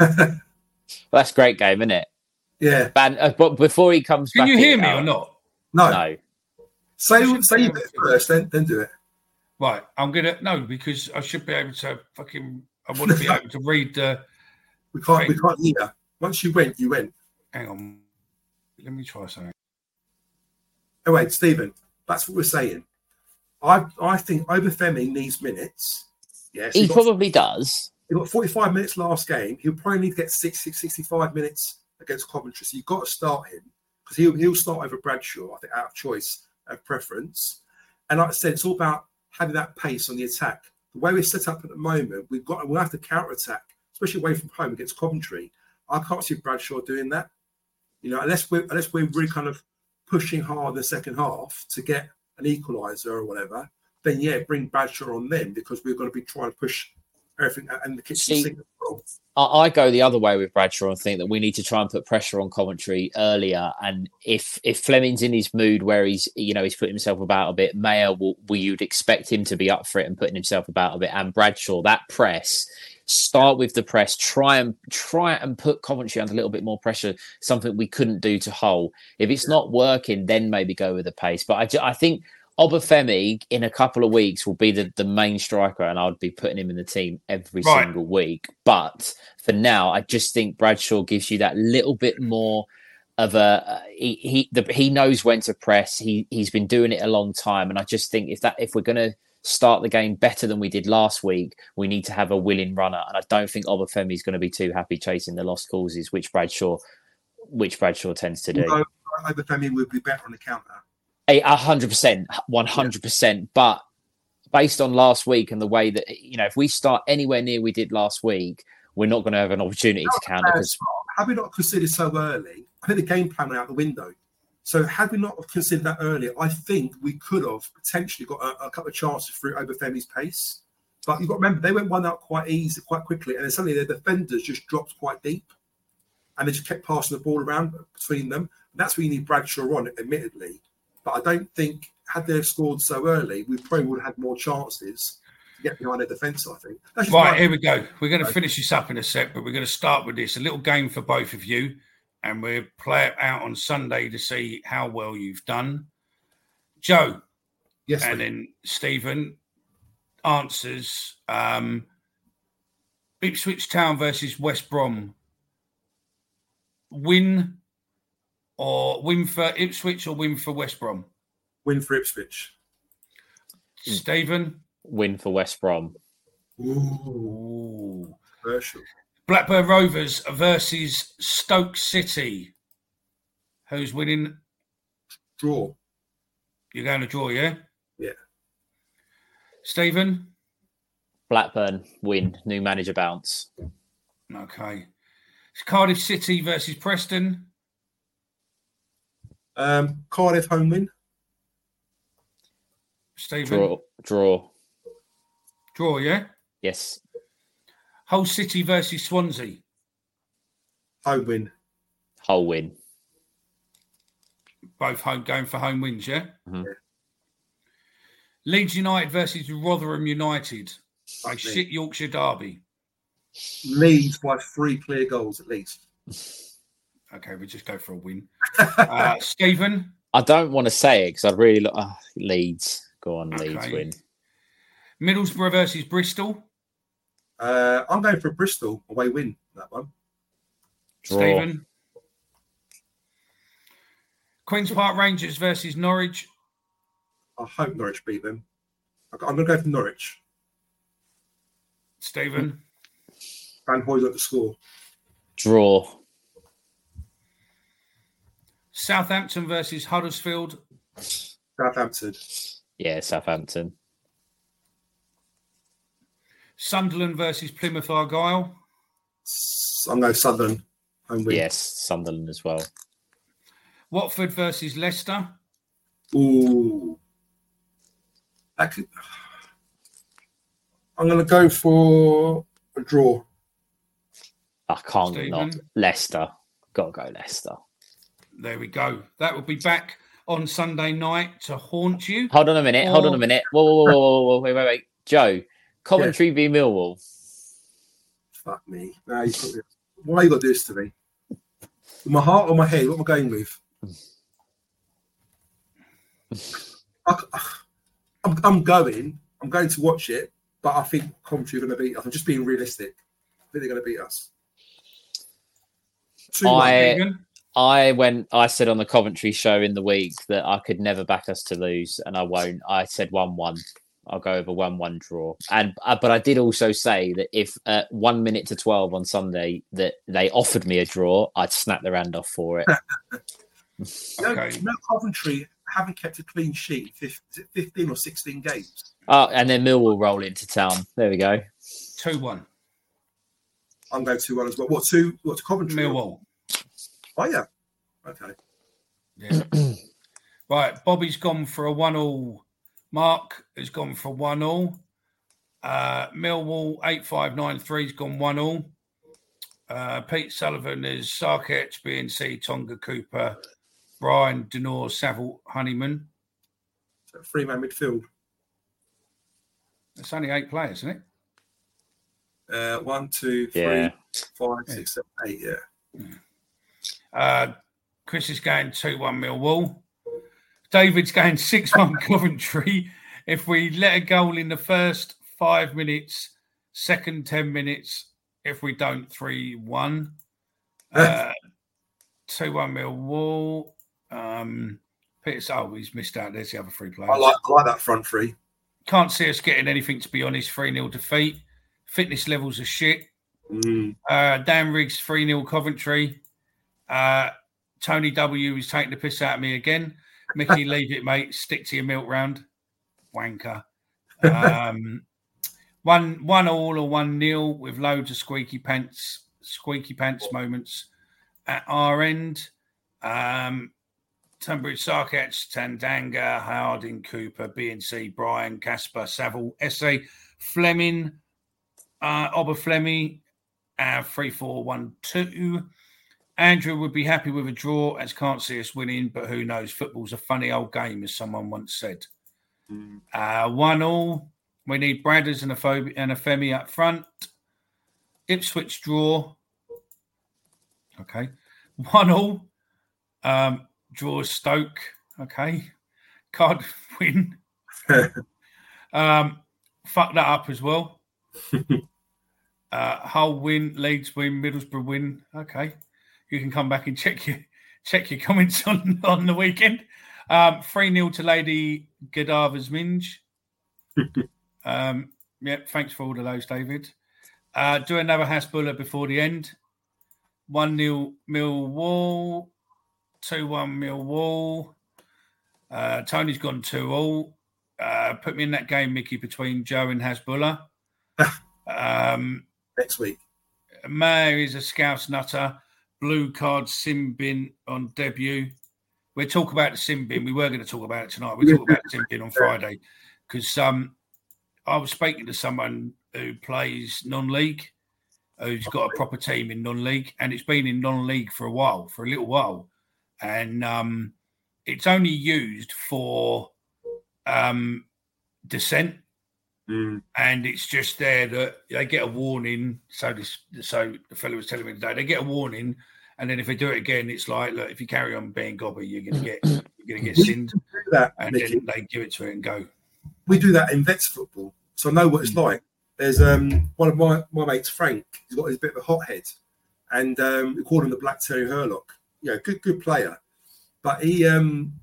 well, that's a great game, isn't it? Yeah. Ban- uh, but before he comes Can back, you hear me or not? No. No. Say say it first, then then do it. Right, I'm gonna no because I should be able to fucking. I want to be able to read the. We can't. Thing. We can't hear. Once you went, you went. Hang on. Let me try something. Oh wait, Stephen. That's what we're saying. I I think Obafemi needs minutes. Yes, he, he got, probably does. He got 45 minutes last game. He'll probably need to get 60, 65 minutes against Coventry. So you've got to start him because he'll he'll start over Bradshaw. I think out of choice of preference. And like I said, it's all about having that pace on the attack. The way we're set up at the moment, we've got we'll have to counter attack, especially away from home against Coventry. I can't see Bradshaw doing that. You know, unless we're unless we're really kind of pushing hard in the second half to get an equaliser or whatever, then yeah, bring Bradshaw on them because we're going to be trying to push everything and the kitchen sink. I go the other way with Bradshaw and think that we need to try and put pressure on Coventry earlier. And if if Flemming's in his mood where he's you know he's putting himself about a bit, Mayor will we you'd expect him to be up for it and putting himself about a bit. And Bradshaw, that press, start with the press, try and try and put Coventry under a little bit more pressure. Something we couldn't do to Hull. If it's not working, then maybe go with the pace. But I I think Obafemi in a couple of weeks will be the, the main striker, and I'd be putting him in the team every right. single week. But for now, I just think Bradshaw gives you that little bit more of a uh, he he, the, he knows when to press. He he's been doing it a long time, and I just think if that if we're gonna start the game better than we did last week, we need to have a willing runner. And I don't think Obafemi is going to be too happy chasing the lost causes, which Bradshaw which Bradshaw tends to do. Obafemi would be better on the counter a hundred percent, one hundred percent. But based on last week and the way that you know, if we start anywhere near we did last week, we're not going to have an opportunity to counter. Because have we not considered so early? I think the game plan went out the window. So had we not considered that earlier, I think we could have potentially got a, a couple of chances through Obafemi's pace. But you've got to remember they went one out quite easy, quite quickly, and then suddenly their defenders just dropped quite deep, and they just kept passing the ball around between them. That's where you need Bradshaw on, admittedly. But I don't think had they scored so early, we probably would have had more chances to get behind their defence. I think. Right here we go. We're going to finish this up in a sec, but we're going to start with this a little game for both of you and we'll play it out on Sunday to see how well you've done. Joe, yes, and then Stephen answers um, Ipswich Town versus West Brom. Win or win for Ipswich or win for West Brom? Win for Ipswich. Hmm. Stephen? Win for West Brom. Ooh. Commercial. Blackburn Rovers versus Stoke City. Who's winning? Draw. You're going to draw, yeah? Yeah. Stephen? Blackburn win. New manager bounce. Okay. It's Cardiff City versus Preston. Um, Cardiff home win. Stephen? Draw. Draw. Draw, yeah? Yes. Hull City versus Swansea. Home win. Hull win. Both home going for home wins, yeah? Mm-hmm. Leeds United versus Rotherham United. A shit Yorkshire derby. Leeds by three clear goals at least. Okay, we just go for a win. uh, Stephen? I don't want to say it because I'd really look. Oh, Leeds. Go on, okay. Leeds win. Middlesbrough versus Bristol. Uh, I'm going for Bristol away win that one. Draw. Stephen. Queens Park Rangers versus Norwich. I hope Norwich beat them. I'm going to go for Norwich. Stephen. Van Hooijdonk the score. Draw. Southampton versus Huddersfield. Southampton. Yeah, Southampton. Sunderland versus Plymouth Argyle. Oh, I'm going Sunderland. Yes, Sunderland as well. Watford versus Leicester. Ooh. Could... I'm going to go for a draw. I can't Stephen. not. Leicester. Got to go Leicester. There we go. That will be back on Sunday night to haunt you. Hold on a minute. Or... Hold on a minute. Whoa, whoa, whoa, whoa, whoa, whoa, wait, wait, wait. Joe, Coventry yeah. v Millwall. Fuck me. Now you Why you got to do this to me? With my heart or my head? What am I going with? I, am I'm going. I'm going to watch it, but I think Coventry are going to beat us. I'm just being realistic. I think they're going to beat us. I, I went. I said on the Coventry show in the week that I could never back us to lose, and I won't. I said one-one. I'll go over one-one draw. And uh, but I did also say that if at one minute to twelve on Sunday that they offered me a draw, I'd snap their hand off for it. okay. No, Coventry haven't kept a clean sheet. Fifteen or sixteen games. Oh, and then Millwall roll into town. There we go. Two-one. I'm going two-one as well. What two? What Coventry? Millwall. Oh yeah. Okay. Yeah. right. Bobby's gone for a one-all Mark has gone for one all. Uh, Millwall eight five nine three's gone one all. Uh, Pete Sullivan is Sarkic, BNC, Tonga Cooper, Bryan Denor, Saville, Honeyman. So three man midfield. It's only eight players, isn't it? Uh, one, two, three, yeah. five, yeah. six, seven, eight. Yeah. yeah. Uh, Chris is going two one Millwall. David's going 6 1 Coventry. If we let a goal in the first five minutes, second 10 minutes, if we don't, 3 1. Uh, 2 1 Millwall. Um, Peter, oh, he's missed out. There's the other three players. I like, I like that front three. Can't see us getting anything, to be honest. 3 0 defeat. Fitness levels are shit. Mm. Uh, Dan Riggs, 3 0 Coventry. Uh, Tony W is taking the piss out of me again. Mickey, leave it, mate. Stick to your milk round. Wanker. Um, one one all or one nil with loads of squeaky pants, squeaky pants moments at our end. Um, Tunbridge, Sarkic, Tanganga, Harding, Cooper, BNC, Bryan, Casper, Saville, SA, Flemming, uh, Obafemi, uh, 3 4 1 2. Andrew would be happy with a draw as can't see us winning, but who knows? Football's a funny old game, as someone once said. Mm. Uh, one all. We need Bradders and a, and a Femi up front. Ipswich draw. Okay. One all. Um, draws Stoke. Okay. Card win. um, fuck that up as well. uh, Hull win, Leeds win, Middlesbrough win. Okay. You can come back and check your check your comments on, on the weekend. Um, 3 0 to Lady Godiva's Minge. um, yep, thanks for all of those, David. Uh, do another Hasbulla before the end. 1 0 Millwall. 2 1 Millwall. Uh, Tony's gone 2 all. Uh, put me in that game, Mickey, between Joe and Hasbulla. um, Next week. May is a Scouse nutter. Blue card sin bin on debut. We'll talk about the sin bin. We were going to talk about it tonight. We'll talk about sin bin on Friday because um, I was speaking to someone who plays non-league, who's got a proper team in non-league, and it's been in non-league for a while, for a little while, and um, it's only used for um, descent, mm. and it's just there that they get a warning. So this, so the fellow was telling me today, they get a warning, and then if they do it again, it's like, look, if you carry on being gobby, you're going to get you're going to get sinned, that, and Nicky. then they give it to it and go. We do that in vets football, so I know what it's mm. like. There's um, one of my, my mates, Frank. He's got his bit of a hothead, and um, we call him the Black Terry Hurlock. You know, good good player, but he um,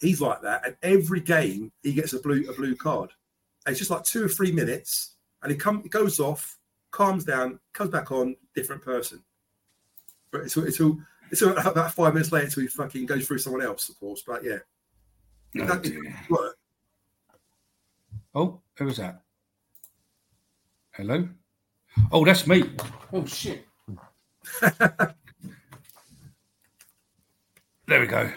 he's like that. And every game he gets a blue a blue card. And it's just like two or three minutes, and it come it goes off, calms down, comes back on, different person. But it's it's all it's all about five minutes later until he fucking goes through someone else, of course. But yeah, oh, that Oh, who was that? Hello. Oh, that's me. Oh shit. there we go.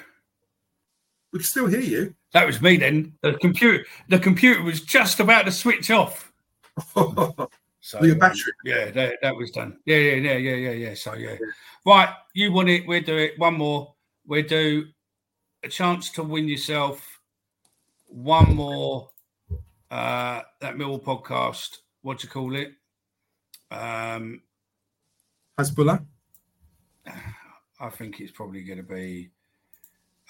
We can still hear you. That was me then. The computer the computer was just about to switch off. so your battery. Yeah, that, that was done. Yeah, yeah, yeah, yeah, yeah, yeah. So yeah. Right, you want it, we'll do it. One more. We'll do a chance to win yourself one more uh that Mill podcast. What do you call it? Um Hasbulla. I think it's probably going to be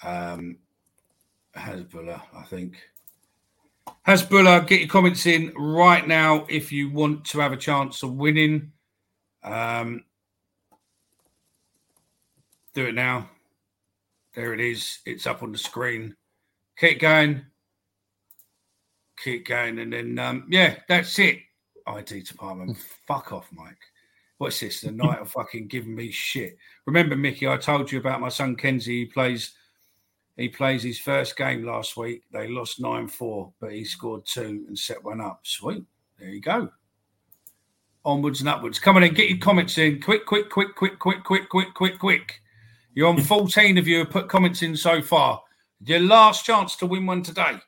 um, Hasbulla, I think. Hasbulla, get your comments in right now if you want to have a chance of winning. Um, do it now. There it is. It's up on the screen. Keep going. Keep going. And then, um, yeah, that's it. IT department. Fuck off, Mike. What's this? The night of fucking giving me shit. Remember, Mickey, I told you about my son Kenzie. He plays he plays his first game last week. They lost 9 4, but he scored two and set one up. Sweet. There you go. Onwards and upwards. Come on in, get your comments in. Quick, quick, quick, quick, quick, quick, quick, quick, quick. You're on 14 of you have put comments in so far. Your last chance to win one today.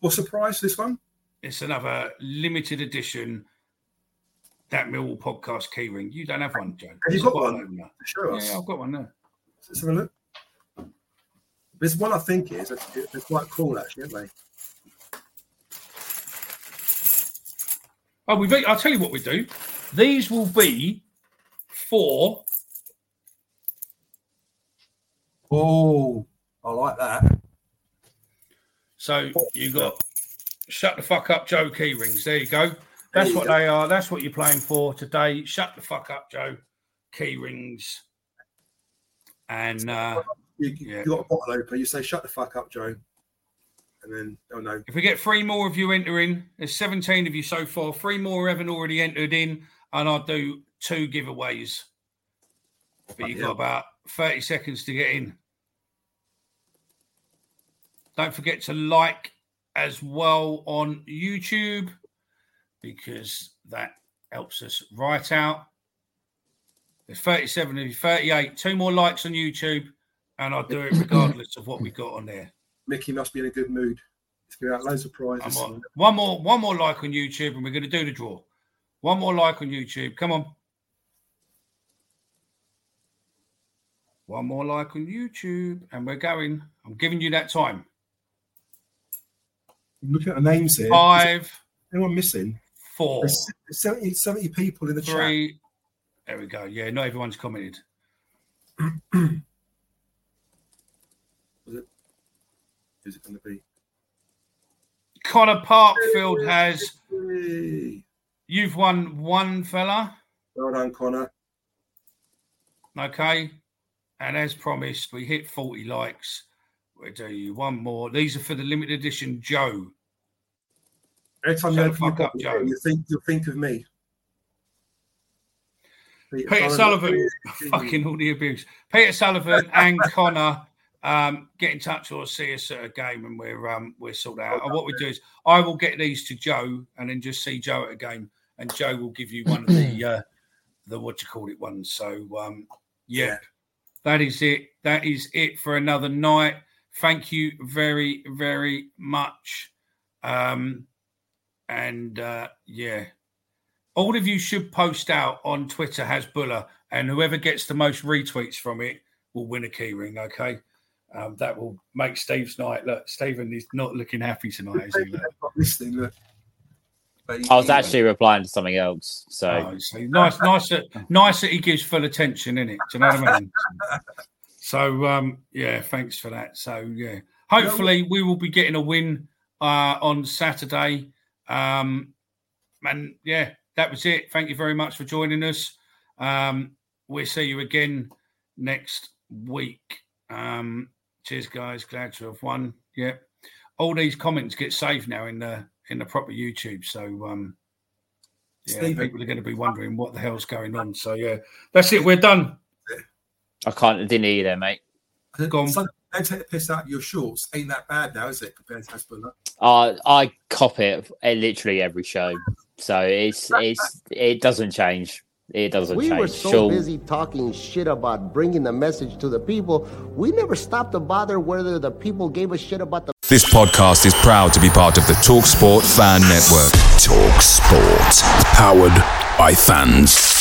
What's the price this one? It's another limited edition that Millwall podcast keyring. You don't have one, Joe. Have you got, one? one sure. Yeah, I've got one there. Let's have a look. This one I think is it's quite cool actually, aren't they? Oh, we I'll tell you what we do. These will be for. Oh, I like that. So you got shut the fuck up, Joe key rings. There you go. That's what go. they are. That's what you're playing for today. Shut the fuck up, Joe. Key rings. And uh, you, yeah. you got a bottle opener, you say, shut the fuck up, Joe. And then, oh no. If we get three more of you entering, there's 17 of you so far. Three more haven't already entered in, and I'll do two giveaways. But you've got about 30 seconds to get in. Don't forget to like as well on YouTube because that helps us right out. There's 37 of you, 38. Two more likes on YouTube and I'll do it regardless of what we got on there. Mickey must be in a good mood. He's giving out loads of prizes. On. One more, one more like on YouTube, and we're going to do the draw. One more like on YouTube. Come on. One more like on YouTube, and we're going. I'm giving you that time. I'm looking at the names here. Five. Anyone missing? Four. There's 70, 70 people in the three. chat. There we go. Yeah, not everyone's commented. Who's it going to be? Connor Parkfield has. You've won one fella. Well done, Connor. Okay. And as promised, we hit 40 likes. We'll do you one more. These are for the limited edition Joe. Every time you fuck up, Joe. you think you'll think of me. Peter, Peter Sullivan, fucking all the abuse. Peter Sullivan and Connor um, get in touch or see us at a game and we're um, we're sorted out. And what we do is I will get these to Joe and then just see Joe at a game, and Joe will give you one of the uh, the what you call it ones. So um, yeah, that is it. That is it for another night. Thank you very very much. Um, and uh, yeah, all of you should post out on Twitter Hasbulla, and whoever gets the most retweets from it will win a keyring. Okay. Um, that will make Steve's night. Look, Stephen is not looking happy tonight, is he? Listening, look. I was actually replying to something else. So, oh, so nice, nice, that, nice that he gives full attention, in it. Do you know what I mean? so, um, yeah, thanks for that. So, yeah, hopefully we will be getting a win uh, on Saturday. Um, and yeah, that was it. Thank you very much for joining us. Um, we'll see you again next week. Um, Cheers, guys. Glad to have won. Yeah. All these comments get saved now in the in the proper YouTube. So um yeah, Stephen. people are going to be wondering what the hell's going on. So yeah, that's it. We're done. I can't. I didn't hear you there, mate. Go on. don't take the piss out of your shorts. Ain't that bad now, is it, compared to Hasbulla? Uh, I cop it literally every show, so it's it's it doesn't change. It doesn't we change. were so busy talking shit about bringing the message to the people, we never stopped to bother whether the people gave a shit about the. This podcast is proud to be part of the Talk Sport Fan Network. Talk Sport, powered by fans.